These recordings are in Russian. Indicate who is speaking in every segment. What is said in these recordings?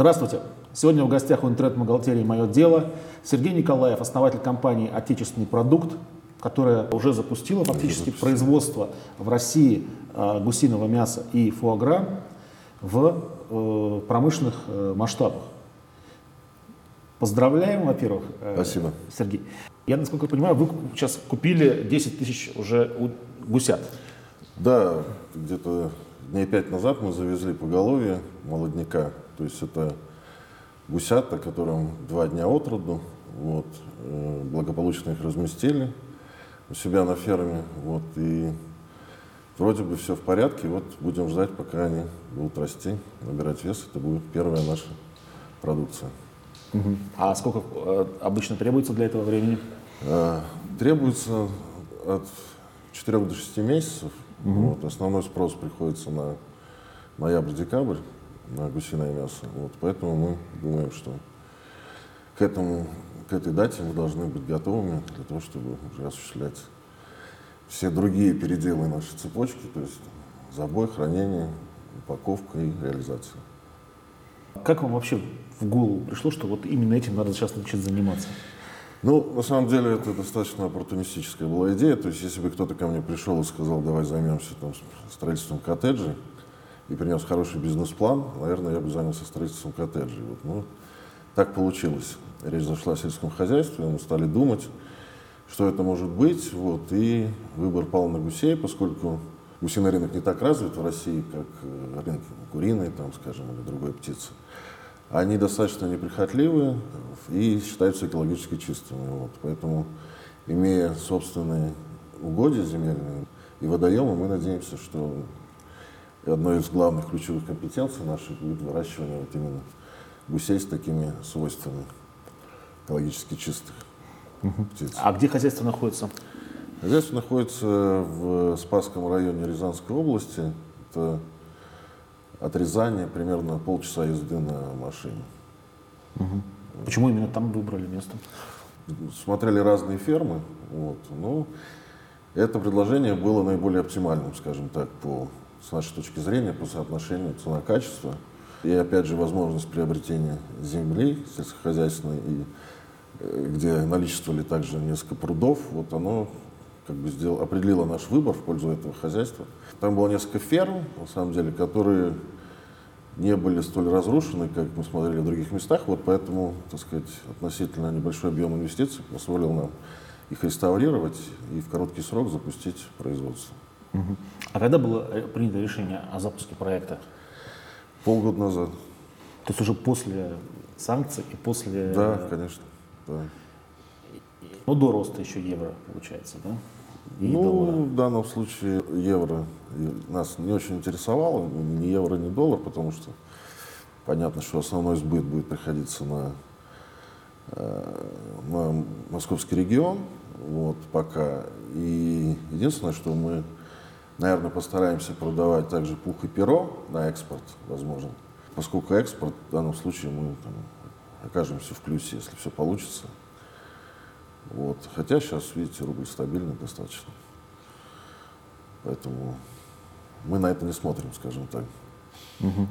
Speaker 1: Здравствуйте. Сегодня в гостях у интернет-бухгалтерии «Мое дело» Сергей Николаев, основатель компании «Отечественный продукт», которая уже запустила фактически производство в России э, гусиного мяса и фуагра в э, промышленных э, масштабах. Поздравляем, во-первых,
Speaker 2: Спасибо.
Speaker 1: Сергей. Я, насколько понимаю, вы сейчас купили 10 тысяч уже гусят.
Speaker 2: Да, где-то дней пять назад мы завезли поголовье молодняка. То есть это гусята, которым два дня от роду. Вот, э, благополучно их разместили у себя на ферме. Вот, и вроде бы все в порядке. Вот будем ждать, пока они будут расти, набирать вес. Это будет первая наша продукция.
Speaker 1: Угу. А сколько э, обычно требуется для этого времени?
Speaker 2: Э, требуется от 4 до 6 месяцев. Угу. Вот, основной спрос приходится на ноябрь-декабрь на гусиное мясо. Вот, поэтому мы думаем, что к, этому, к этой дате мы должны быть готовыми для того, чтобы уже осуществлять все другие переделы нашей цепочки, то есть забой, хранение, упаковка и реализация.
Speaker 1: Как вам вообще в голову пришло, что вот именно этим надо сейчас начать заниматься?
Speaker 2: Ну, на самом деле, это достаточно оппортунистическая была идея. То есть, если бы кто-то ко мне пришел и сказал, давай займемся там, строительством коттеджей, и принес хороший бизнес-план, наверное, я бы занялся строительством коттеджей. Вот. Ну, так получилось. Речь зашла о сельском хозяйстве, мы стали думать, что это может быть, вот, и выбор пал на гусей, поскольку гусиный рынок не так развит в России, как э, рынок куриный, там, скажем, или другой птицы. Они достаточно неприхотливые и считаются экологически чистыми. Вот. Поэтому, имея собственные угодья земельные и водоемы, мы надеемся, что одной из главных ключевых компетенций наших будет выращивание вот именно гусей с такими свойствами экологически чистых
Speaker 1: угу. птиц. А где хозяйство находится?
Speaker 2: Хозяйство находится в Спасском районе Рязанской области. Это от Рязани примерно полчаса езды на машине.
Speaker 1: Угу. Почему именно там выбрали место?
Speaker 2: Смотрели разные фермы, вот, но это предложение было наиболее оптимальным, скажем так, по с нашей точки зрения, по соотношению цена-качество. И опять же возможность приобретения земли сельскохозяйственной, и, э, где наличествовали также несколько прудов, вот оно как бы сделал, определило наш выбор в пользу этого хозяйства. Там было несколько ферм, на самом деле, которые не были столь разрушены, как мы смотрели в других местах, вот поэтому, так сказать, относительно небольшой объем инвестиций позволил нам их реставрировать и в короткий срок запустить производство.
Speaker 1: Угу. А когда было э, принято решение о запуске проекта?
Speaker 2: Полгода назад.
Speaker 1: То есть уже после санкций и после...
Speaker 2: Да, конечно. Да.
Speaker 1: Ну, до роста еще евро, получается, да?
Speaker 2: И ну, доллара. в данном случае евро нас не очень интересовало, ни евро, ни доллар, потому что понятно, что основной сбыт будет приходиться на, э, на московский регион, вот, пока. И единственное, что мы Наверное, постараемся продавать также пух и перо на экспорт, возможно. Поскольку экспорт, в данном случае мы там, окажемся в плюсе, если все получится. Вот. Хотя сейчас, видите, рубль стабильный достаточно. Поэтому мы на это не смотрим, скажем так.
Speaker 1: Угу.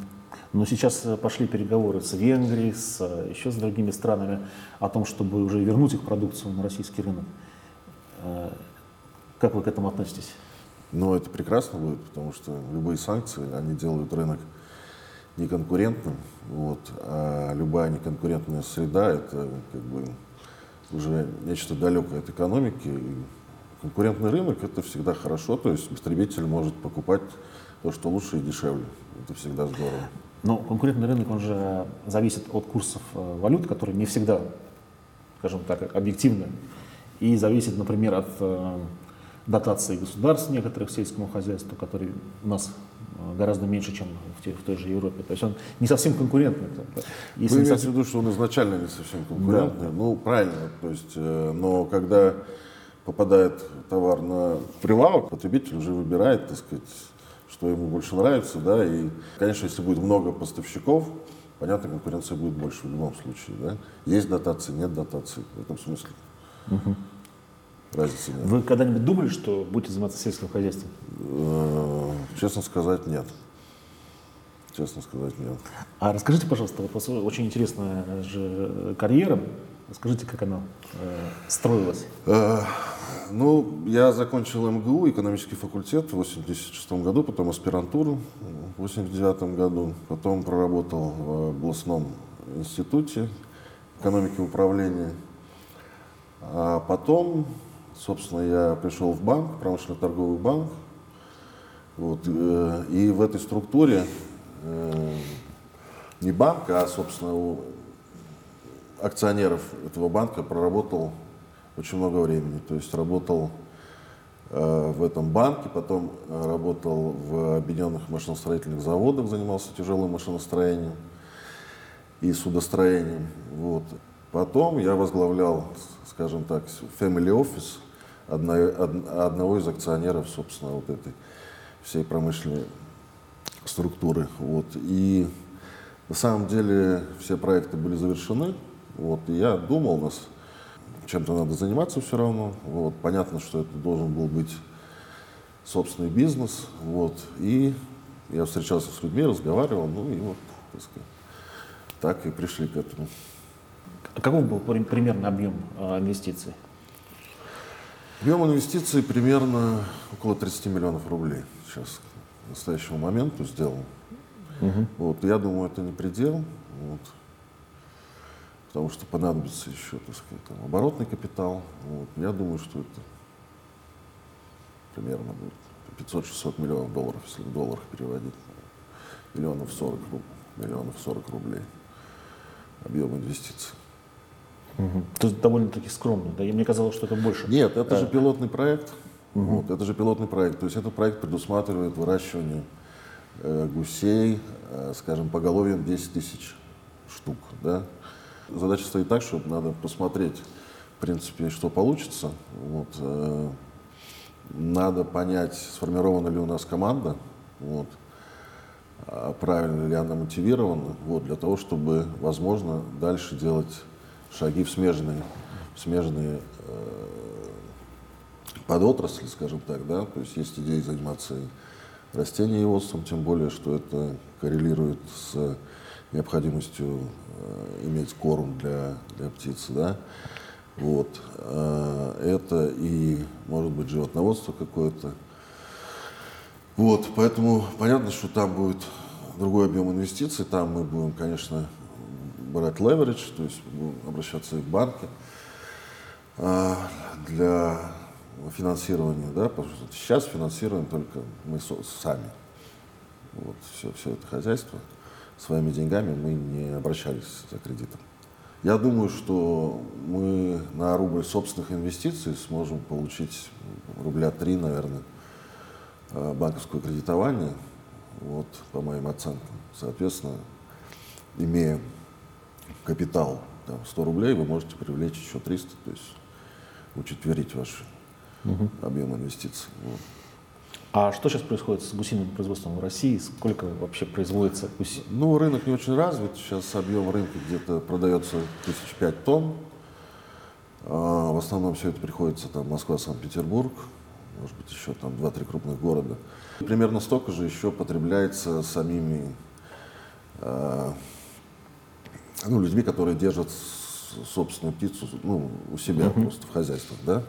Speaker 1: Но сейчас э, пошли переговоры с Венгрией, с, э, еще с другими странами о том, чтобы уже вернуть их продукцию на российский рынок. Э, как вы к этому относитесь?
Speaker 2: Но это прекрасно будет, потому что любые санкции, они делают рынок неконкурентным, вот, а любая неконкурентная среда – это как бы уже нечто далекое от экономики. И конкурентный рынок – это всегда хорошо, то есть потребитель может покупать то, что лучше и дешевле. Это всегда здорово.
Speaker 1: Но конкурентный рынок, он же зависит от курсов э, валют, которые не всегда, скажем так, объективны. И зависит, например, от э, дотации государств некоторых сельскому хозяйству, которые у нас э, гораздо меньше, чем в, те, в той же Европе. То есть он не совсем конкурентный.
Speaker 2: Если Вы имеете совсем... в виду, что он изначально не совсем конкурентный? Да. Ну, правильно. То есть, э, но когда попадает товар на прилавок, потребитель уже выбирает, так сказать, что ему больше нравится, да, и, конечно, если будет много поставщиков, понятно, конкуренция будет больше в любом случае, да. Есть дотации, нет дотации в этом смысле. Угу.
Speaker 1: Разницы нет. Вы когда-нибудь думали, что будете заниматься сельским хозяйством?
Speaker 2: Э, честно сказать, нет. честно сказать, нет.
Speaker 1: А расскажите, пожалуйста, вот у вас очень интересная же карьера. Расскажите, как она э, строилась?
Speaker 2: Э, ну, я закончил МГУ, экономический факультет в 86 году, потом аспирантуру в 89 году, потом проработал в областном институте экономики и управления. А потом, собственно, я пришел в банк, промышленно-торговый банк, вот, э, и в этой структуре э, не банк, а, собственно, у акционеров этого банка проработал очень много времени. То есть работал э, в этом банке, потом работал в объединенных машиностроительных заводах, занимался тяжелым машиностроением и судостроением. Вот. Потом я возглавлял, скажем так, family office одного из акционеров, собственно, вот этой всей промышленной структуры. Вот. И на самом деле все проекты были завершены. Вот. И я думал, у нас чем-то надо заниматься все равно. Вот. Понятно, что это должен был быть собственный бизнес. Вот. И я встречался с людьми, разговаривал, ну и вот, так сказать, так и пришли к этому.
Speaker 1: А каков был примерно объем а, инвестиций?
Speaker 2: Объем инвестиций примерно около 30 миллионов рублей сейчас к настоящему моменту сделал. Угу. Вот, я думаю, это не предел, вот, потому что понадобится еще, так сказать, там, оборотный капитал. Вот, я думаю, что это примерно будет 500-600 миллионов долларов, если в долларах переводить. Миллионов 40, миллионов 40 рублей объем инвестиций.
Speaker 1: Угу. То есть довольно-таки скромно, да? И мне казалось, что это больше.
Speaker 2: Нет, это да. же пилотный проект. Угу. Вот, это же пилотный проект. То есть этот проект предусматривает выращивание э, гусей, э, скажем, поголовьем 10 тысяч штук. Да? Задача стоит так, чтобы надо посмотреть, в принципе, что получится. Вот, э, надо понять, сформирована ли у нас команда, вот, а правильно ли она мотивирована, вот, для того, чтобы, возможно, дальше делать шаги в смежные, в смежные э, подотрасли, скажем так, да, то есть есть идеи заниматься растениеводством, тем более, что это коррелирует с необходимостью э, иметь корм для, для птицы, да, вот, э, это и, может быть, животноводство какое-то, вот, поэтому понятно, что там будет другой объем инвестиций, там мы будем, конечно, брать leverage, то есть будем обращаться в банки, э, для финансирования, да, потому что сейчас финансируем только мы сами. Вот все, все это хозяйство. Своими деньгами мы не обращались за кредитом. Я думаю, что мы на рубль собственных инвестиций сможем получить рубля три, наверное, э, банковское кредитование, вот, по моим оценкам. Соответственно, имея капитал там, 100 рублей, вы можете привлечь еще 300, то есть учетверить ваши угу. объем инвестиций. Вот.
Speaker 1: А что сейчас происходит с гусиным производством в России? Сколько вообще производится гусей?
Speaker 2: Ну, рынок не очень развит. Сейчас объем рынка где-то продается тысяч пять тонн. А, в основном все это приходится там Москва, Санкт-Петербург, может быть, еще там два-три крупных города. Примерно столько же еще потребляется самими а, ну, людьми, которые держат собственную птицу ну, у себя uh-huh. просто в хозяйствах, да.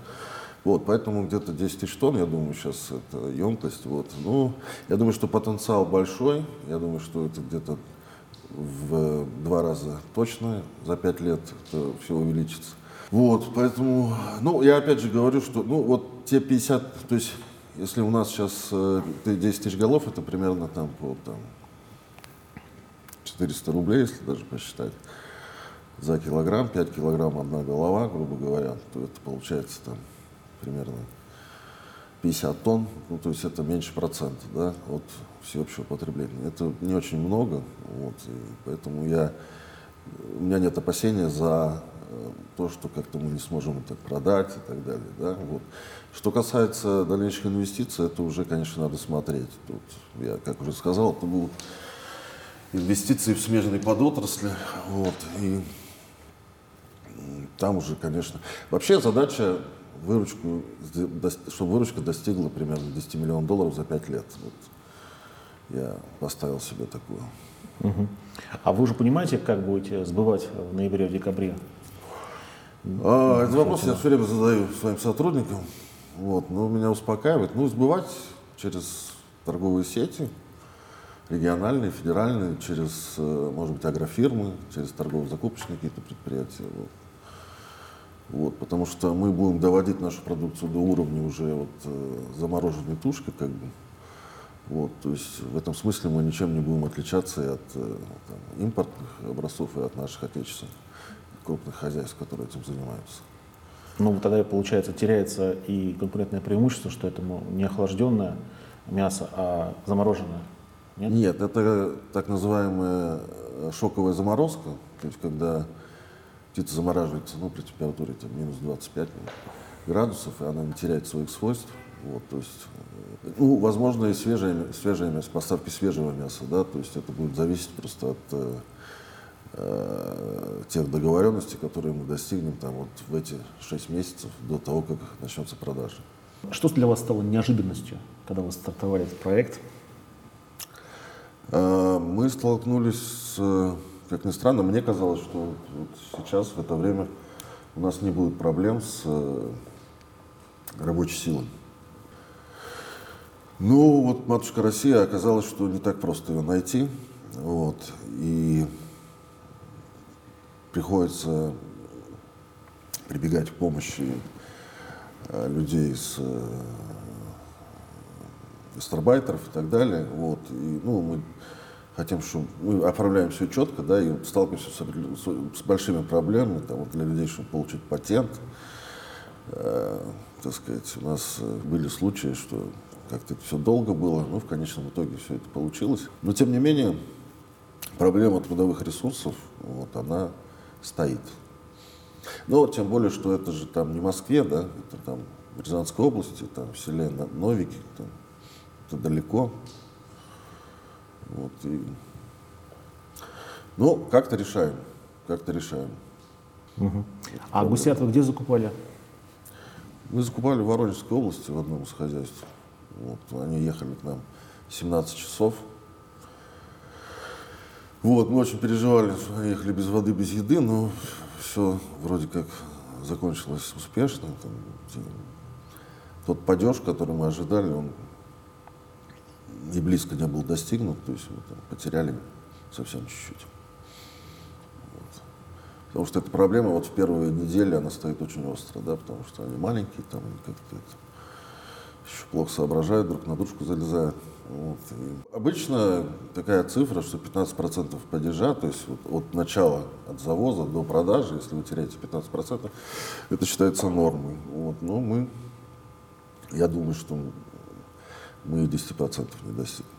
Speaker 2: Вот, поэтому где-то 10 тысяч тонн, я думаю, сейчас это емкость. Вот. Ну, я думаю, что потенциал большой. Я думаю, что это где-то в два раза точно за пять лет это все увеличится. Вот, поэтому, ну, я опять же говорю, что, ну, вот те 50, то есть, если у нас сейчас 10 э, тысяч голов, это примерно там по там, 400 рублей, если даже посчитать, за килограмм, 5 килограмм одна голова, грубо говоря, то это получается там примерно 50 тонн, ну, то есть это меньше процента да, от всеобщего потребления. Это не очень много, вот, и поэтому я, у меня нет опасения за э, то, что как-то мы не сможем это продать и так далее. Да, вот. Что касается дальнейших инвестиций, это уже, конечно, надо смотреть. Тут, я, как уже сказал, это будут инвестиции в смежные подотрасли. Вот, и там уже, конечно... Вообще задача выручку, чтобы выручка достигла примерно 10 миллионов долларов за 5 лет. Вот. я поставил себе такую.
Speaker 1: Угу. А вы уже понимаете, как будете сбывать в ноябре, в декабре?
Speaker 2: А, этот вопрос я все время задаю своим сотрудникам. Вот, но меня успокаивает. Ну, сбывать через торговые сети, региональные, федеральные, через, э, может быть, агрофирмы, через торгово-закупочные какие-то предприятия. Вот. Вот, потому что мы будем доводить нашу продукцию до уровня уже вот, э, замороженной тушки, как бы. Вот, то есть в этом смысле мы ничем не будем отличаться и от э, там, импортных образцов, и от наших отечественных крупных хозяйств, которые этим занимаются.
Speaker 1: Ну, тогда, получается, теряется и конкурентное преимущество, что это не охлажденное мясо, а замороженное.
Speaker 2: Нет? Нет, это так называемая э, шоковая заморозка, то есть когда птица замораживается ну, при температуре там, минус 25 градусов, и она не теряет своих свойств. Вот, то есть, э, ну, возможно, и свежее, свежее мясо, поставки свежего мяса, да, то есть это будет зависеть просто от э, Э, тех договоренностей, которые мы достигнем там, вот в эти шесть месяцев до того, как начнется продажа.
Speaker 1: Что для вас стало неожиданностью, когда вы стартовали этот проект?
Speaker 2: Э, мы столкнулись с, как ни странно, мне казалось, что вот сейчас, в это время, у нас не будет проблем с э, рабочей силой. Ну, вот матушка Россия оказалось, что не так просто ее найти. Вот, и приходится прибегать к помощи э, людей с гастарбайтеров и так далее. Вот. И, ну, мы хотим, чтобы мы оформляем все четко, да, и сталкиваемся с, с большими проблемами там, вот для людей, чтобы получить патент. Э, так сказать, у нас были случаи, что как-то это все долго было, но в конечном итоге все это получилось. Но тем не менее, проблема трудовых ресурсов, вот, она стоит. Ну, тем более, что это же там не Москве, да, это там в Рязанской области, там в селе Новики, там, это далеко. Вот, и... Ну, как-то решаем, как-то решаем.
Speaker 1: Угу. А гусят вы где закупали?
Speaker 2: Мы закупали в Воронежской области в одном из хозяйств. Вот, они ехали к нам 17 часов. Вот, мы очень переживали, что они ехали без воды, без еды, но все вроде как закончилось успешно. Там, тот падеж, который мы ожидали, он и близко не был достигнут, то есть там, потеряли совсем чуть-чуть. Вот. Потому что эта проблема вот в первые недели, она стоит очень остро, да, потому что они маленькие, там как-то еще плохо соображают, друг на дружку залезают. Вот. Обычно такая цифра, что 15% падежа, то есть вот от начала, от завоза до продажи, если вы теряете 15%, это считается нормой. Вот. Но мы, я думаю, что мы и 10% не достигнем.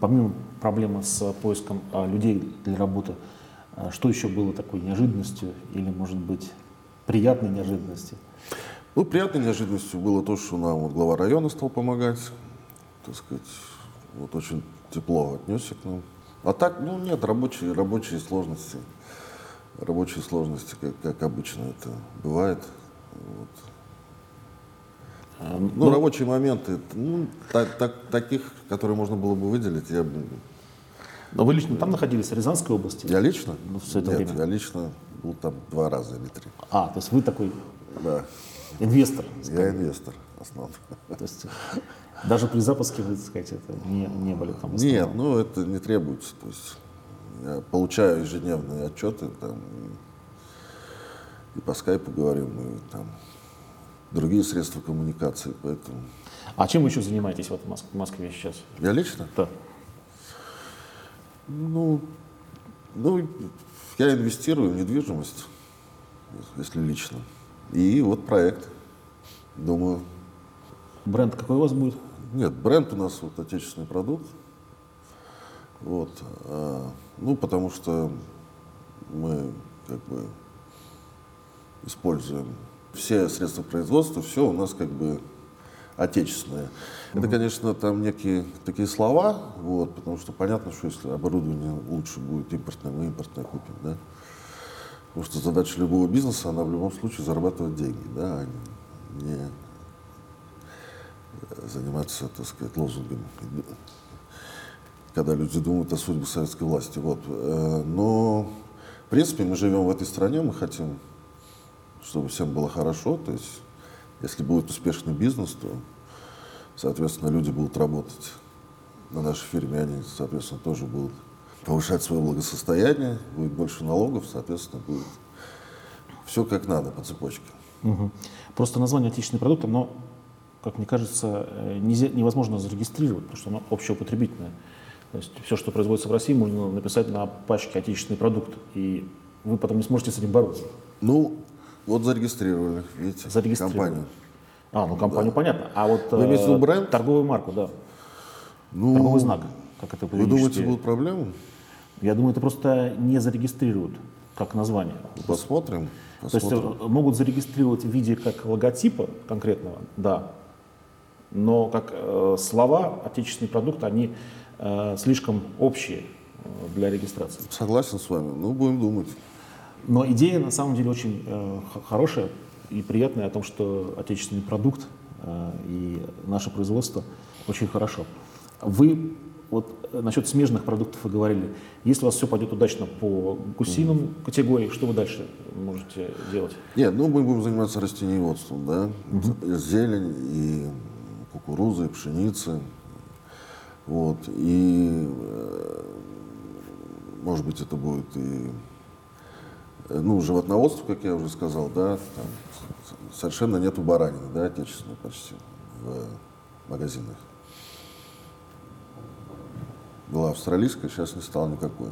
Speaker 1: Помимо проблемы с поиском а, людей для работы, а, что еще было такой неожиданностью или, может быть, приятной неожиданностью?
Speaker 2: Ну, приятной неожиданностью было то, что нам вот глава района стал помогать, так сказать, вот очень тепло отнесся к нам. А так, ну нет, рабочие, рабочие сложности. Рабочие сложности, как, как обычно это бывает. Вот. А, ну, ну, рабочие моменты, ну, так, так, таких, которые можно было бы выделить, я бы...
Speaker 1: Но вы лично там находились, в Рязанской области?
Speaker 2: Я лично?
Speaker 1: Ну, все это
Speaker 2: Нет,
Speaker 1: время?
Speaker 2: я лично был там два раза или три.
Speaker 1: А, то есть вы такой
Speaker 2: да.
Speaker 1: инвестор?
Speaker 2: Скажем. Я инвестор, основной.
Speaker 1: То есть даже при запуске, вы, так сказать, это не, не были там?
Speaker 2: Нет, ну это не требуется. То есть я получаю ежедневные отчеты там, и по скайпу говорим, и там другие средства коммуникации, поэтому...
Speaker 1: А чем вы еще занимаетесь вот в Москве сейчас?
Speaker 2: Я лично?
Speaker 1: Да.
Speaker 2: Ну, ну, я инвестирую в недвижимость, если лично. И вот проект, думаю.
Speaker 1: Бренд какой у вас будет?
Speaker 2: Нет, бренд у нас вот отечественный продукт. Вот. А, ну, потому что мы как бы используем все средства производства, все у нас как бы отечественное. Это, конечно, там некие такие слова, вот, потому что понятно, что если оборудование лучше будет импортное, мы импортное купим, да. Потому что задача любого бизнеса, она в любом случае зарабатывать деньги, да, а не заниматься, так сказать, лозунгами. когда люди думают о судьбе советской власти. Вот. Э, но, в принципе, мы живем в этой стране, мы хотим, чтобы всем было хорошо. То есть, если будет успешный бизнес, то, соответственно, люди будут работать на нашей фирме, они, соответственно, тоже будут повышать свое благосостояние, будет больше налогов, соответственно, будет все как надо по цепочке.
Speaker 1: Угу. Просто название отечественный продукт, но, как мне кажется, э, нельзя, невозможно зарегистрировать, потому что оно общеупотребительное. То есть все, что производится в России, можно написать на пачке отечественный продукт, и вы потом не сможете с этим бороться.
Speaker 2: Ну, вот зарегистрировали, видите, зарегистрировали. компанию.
Speaker 1: А, ну компанию да. понятно. А вот
Speaker 2: Вы имеете бренд?
Speaker 1: торговую марку, да. Ну, Торговый знак, как это
Speaker 2: Вы думаете, будут проблемы?
Speaker 1: Я думаю, это просто не зарегистрируют как название.
Speaker 2: Посмотрим. посмотрим.
Speaker 1: То есть э, могут зарегистрировать в виде как логотипа конкретного, да, но как э, слова отечественный продукт, они э, слишком общие э, для регистрации.
Speaker 2: Согласен с вами, ну будем думать.
Speaker 1: Но идея на самом деле очень э, хорошая и приятная о том, что отечественный продукт э, и наше производство очень хорошо. Вы вот э, насчет смежных продуктов вы говорили. Если у вас все пойдет удачно по гусиным mm-hmm. категории, что вы дальше можете делать?
Speaker 2: Нет, ну мы будем заниматься растениеводством, да, mm-hmm. зелень и кукуруза, и пшеница, вот, и э, может быть это будет и ну, животноводство, как я уже сказал, да, там совершенно нету баранины, да, отечественной почти в магазинах была австралийская, сейчас не стало никакой.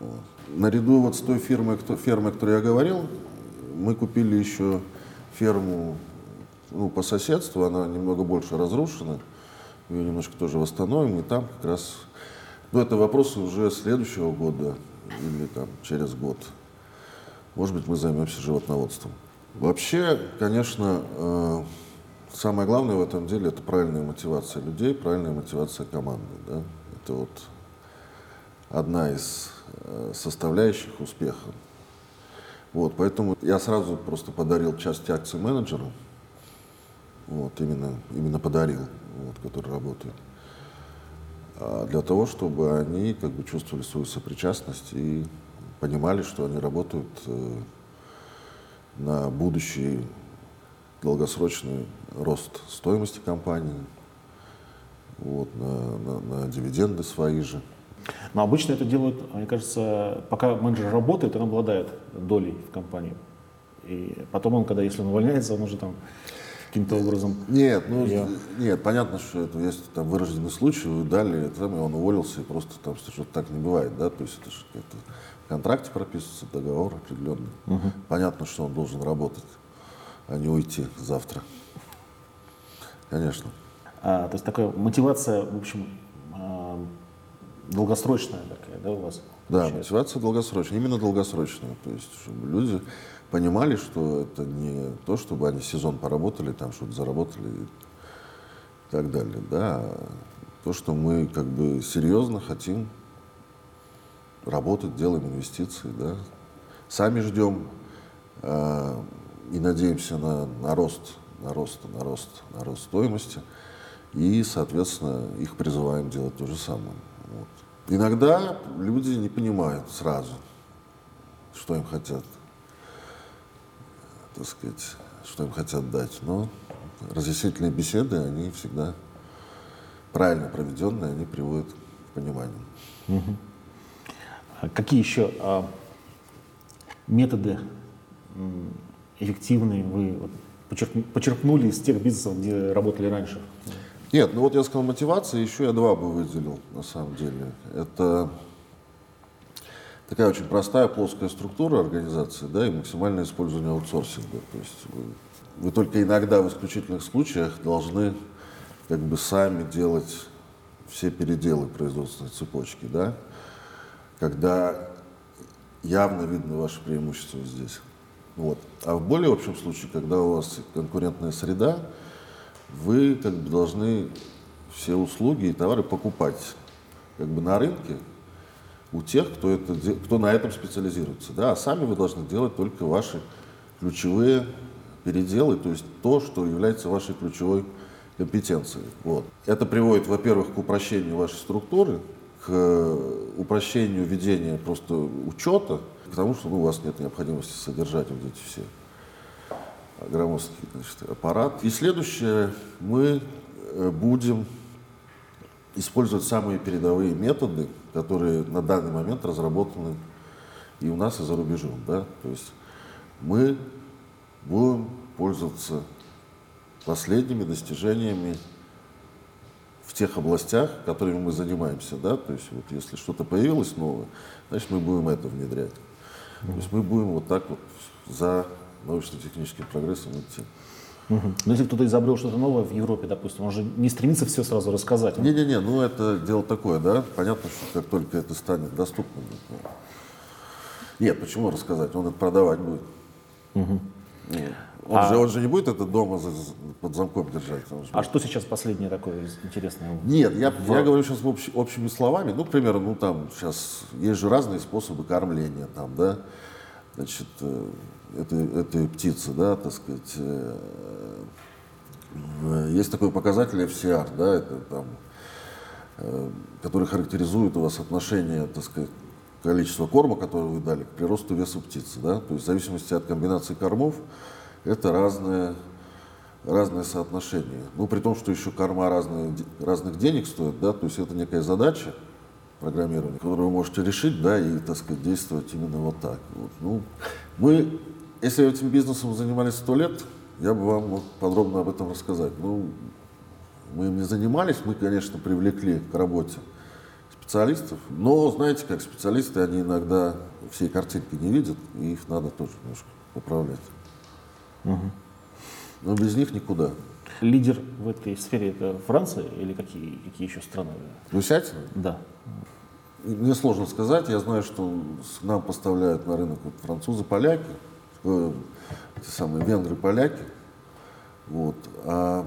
Speaker 2: Вот. Наряду вот с той фирмой, кто, фермой, о которой я говорил, мы купили еще ферму ну, по соседству, она немного больше разрушена, ее немножко тоже восстановим, и там как раз, ну это вопросы уже следующего года или там через год. Может быть, мы займемся животноводством. Вообще, конечно, э, самое главное в этом деле это правильная мотивация людей, правильная мотивация команды. Да? Это вот одна из э, составляющих успеха. Вот, поэтому я сразу просто подарил часть акций менеджеру, вот, именно, именно подарил, вот, который работает, а для того, чтобы они как бы чувствовали свою сопричастность и понимали, что они работают э, на будущий долгосрочный рост стоимости компании, вот, на, на, на дивиденды свои же.
Speaker 1: Но обычно это делают, мне кажется, пока менеджер работает, он обладает долей в компании. И потом он, когда, если он увольняется, он уже там каким-то образом...
Speaker 2: Нет, ну, ее... нет, понятно, что это есть там вырожденный случай, вы дали, там, и он уволился, и просто там что-то так не бывает, да, то есть это же как-то в контракте прописывается договор определенный. Угу. Понятно, что он должен работать, а не уйти завтра. Конечно.
Speaker 1: А, то есть такая мотивация, в общем, долгосрочная такая, да, у вас?
Speaker 2: Да, получается? мотивация долгосрочная, именно долгосрочная. То есть, чтобы люди понимали, что это не то, чтобы они сезон поработали, там что-то заработали и так далее, да, то, что мы как бы серьезно хотим работать, делаем инвестиции, да, сами ждем э, и надеемся на, на рост, на рост, на рост, на рост стоимости, и, соответственно, их призываем делать то же самое. Вот. Иногда люди не понимают сразу, что им хотят, так сказать, что им хотят дать. Но разъяснительные беседы, они всегда правильно проведенные, они приводят к пониманию. Угу.
Speaker 1: А какие еще а, методы эффективные вы вот, почерпнули из тех бизнесов, где работали раньше?
Speaker 2: Нет, ну вот я сказал мотивация, еще я два бы выделил, на самом деле. Это такая очень простая плоская структура организации, да, и максимальное использование аутсорсинга. То есть вы, вы только иногда в исключительных случаях должны как бы сами делать все переделы производственной цепочки, да, когда явно видно ваше преимущество здесь. Вот. А в более общем случае, когда у вас конкурентная среда, вы как бы должны все услуги и товары покупать как бы на рынке у тех, кто, это, кто на этом специализируется. Да? А сами вы должны делать только ваши ключевые переделы, то есть то, что является вашей ключевой компетенцией. Вот. Это приводит, во-первых, к упрощению вашей структуры к упрощению ведения просто учета, к тому, что ну, у вас нет необходимости содержать вот эти все громоздкий значит, аппарат. И следующее, мы э, будем использовать самые передовые методы, которые на данный момент разработаны и у нас, и за рубежом. Да? То есть мы будем пользоваться последними достижениями в тех областях, которыми мы занимаемся. Да? То есть вот если что-то появилось новое, значит мы будем это внедрять. То есть мы будем вот так вот за научно-техническим прогрессом идти.
Speaker 1: Угу. Но если кто-то изобрел что-то новое в Европе, допустим, он же не стремится все сразу рассказать.
Speaker 2: Не-не-не, ну это дело такое, да. Понятно, что как только это станет доступным. Ну, нет, почему рассказать? Он это продавать будет. Угу. Нет. Он, а... же, он же не будет это дома за, под замком держать.
Speaker 1: А что сейчас последнее такое интересное?
Speaker 2: Нет, я, в... я говорю сейчас общ, общими словами. Ну, к примеру, ну там сейчас есть же разные способы кормления там, да. Значит, э, этой, этой птицы, да, так сказать. Э, есть такой показатель FCR, да, это там, э, который характеризует у вас отношение, так сказать, количества корма, которое вы дали, к приросту веса птицы, да, то есть в зависимости от комбинации кормов это разное, разное соотношение. Ну, при том, что еще корма разные, разных денег стоят, да, то есть это некая задача, программирования, которую вы можете решить, да, и, так сказать, действовать именно вот так. Вот. Ну, мы если этим бизнесом занимались сто лет, я бы вам мог подробно об этом рассказать. Ну, мы им не занимались, мы, конечно, привлекли к работе специалистов, но, знаете, как специалисты, они иногда всей картинки не видят, и их надо тоже немножко поправлять. Угу. Но без них никуда.
Speaker 1: Лидер в этой сфере это Франция или какие, какие еще страны?
Speaker 2: Гусятина?
Speaker 1: Да.
Speaker 2: Мне сложно сказать. Я знаю, что нам поставляют на рынок вот французы, поляки э, самые венгры, поляки. Вот. А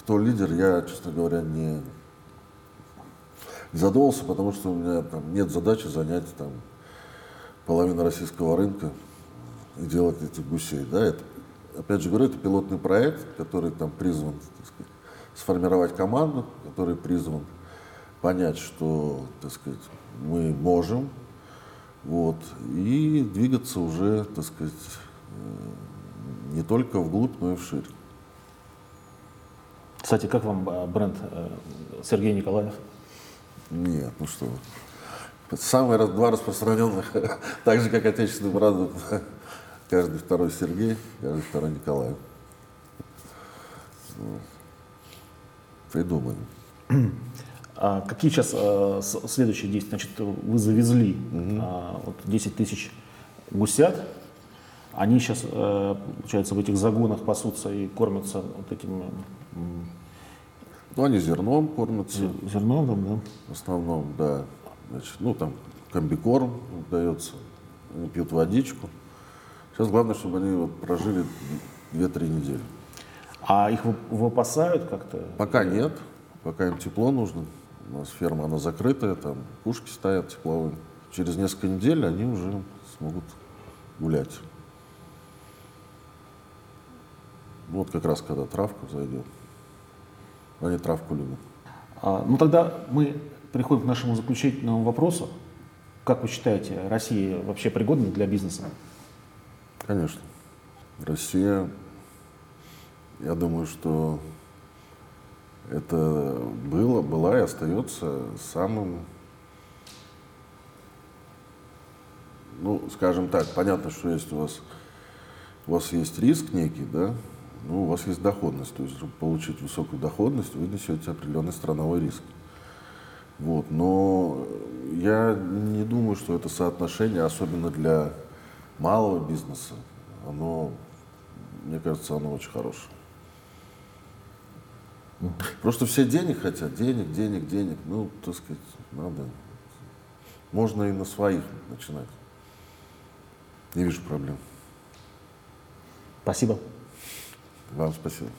Speaker 2: кто лидер, я, честно говоря, не задумался, потому что у меня там нет задачи занять там половину российского рынка и делать этих гусей. Да? Это, опять же говорю, это пилотный проект, который там призван сказать, сформировать команду, который призван понять, что так сказать, мы можем вот, и двигаться уже, так сказать, э, не только вглубь, но и вширь.
Speaker 1: Кстати, как вам э, бренд э, Сергей Николаев?
Speaker 2: Нет, ну что Самые два распространенных, так же, как отечественный бренд, каждый второй Сергей, каждый второй Николаев. Придумаем.
Speaker 1: А какие сейчас а, следующие действия? Значит, вы завезли угу. а, вот 10 тысяч гусят. Они сейчас, а, получается, в этих загонах пасутся и кормятся вот этим...
Speaker 2: Ну, они зерном кормятся.
Speaker 1: Зерном, да?
Speaker 2: В основном, да. Значит, ну, там комбикорм дается, они пьют водичку. Сейчас главное, чтобы они вот прожили 2-3 недели.
Speaker 1: А их выпасают как-то?
Speaker 2: Пока нет, пока им тепло нужно. У нас ферма, она закрытая, там пушки стоят тепловые. Через несколько недель они уже смогут гулять. Вот как раз когда травка зайдет. Они травку любят.
Speaker 1: А, ну тогда мы переходим к нашему заключительному вопросу. Как вы считаете, Россия вообще пригодна для бизнеса?
Speaker 2: Конечно. Россия, я думаю, что это было, была и остается самым, ну, скажем так, понятно, что есть у вас, у вас есть риск некий, да, ну, у вас есть доходность, то есть, чтобы получить высокую доходность, вы несете определенный страновой риск. Вот, но я не думаю, что это соотношение, особенно для малого бизнеса, оно, мне кажется, оно очень хорошее. Просто все денег хотят, денег, денег, денег. Ну, так сказать, надо. Можно и на своих начинать. Не вижу проблем.
Speaker 1: Спасибо.
Speaker 2: Вам спасибо.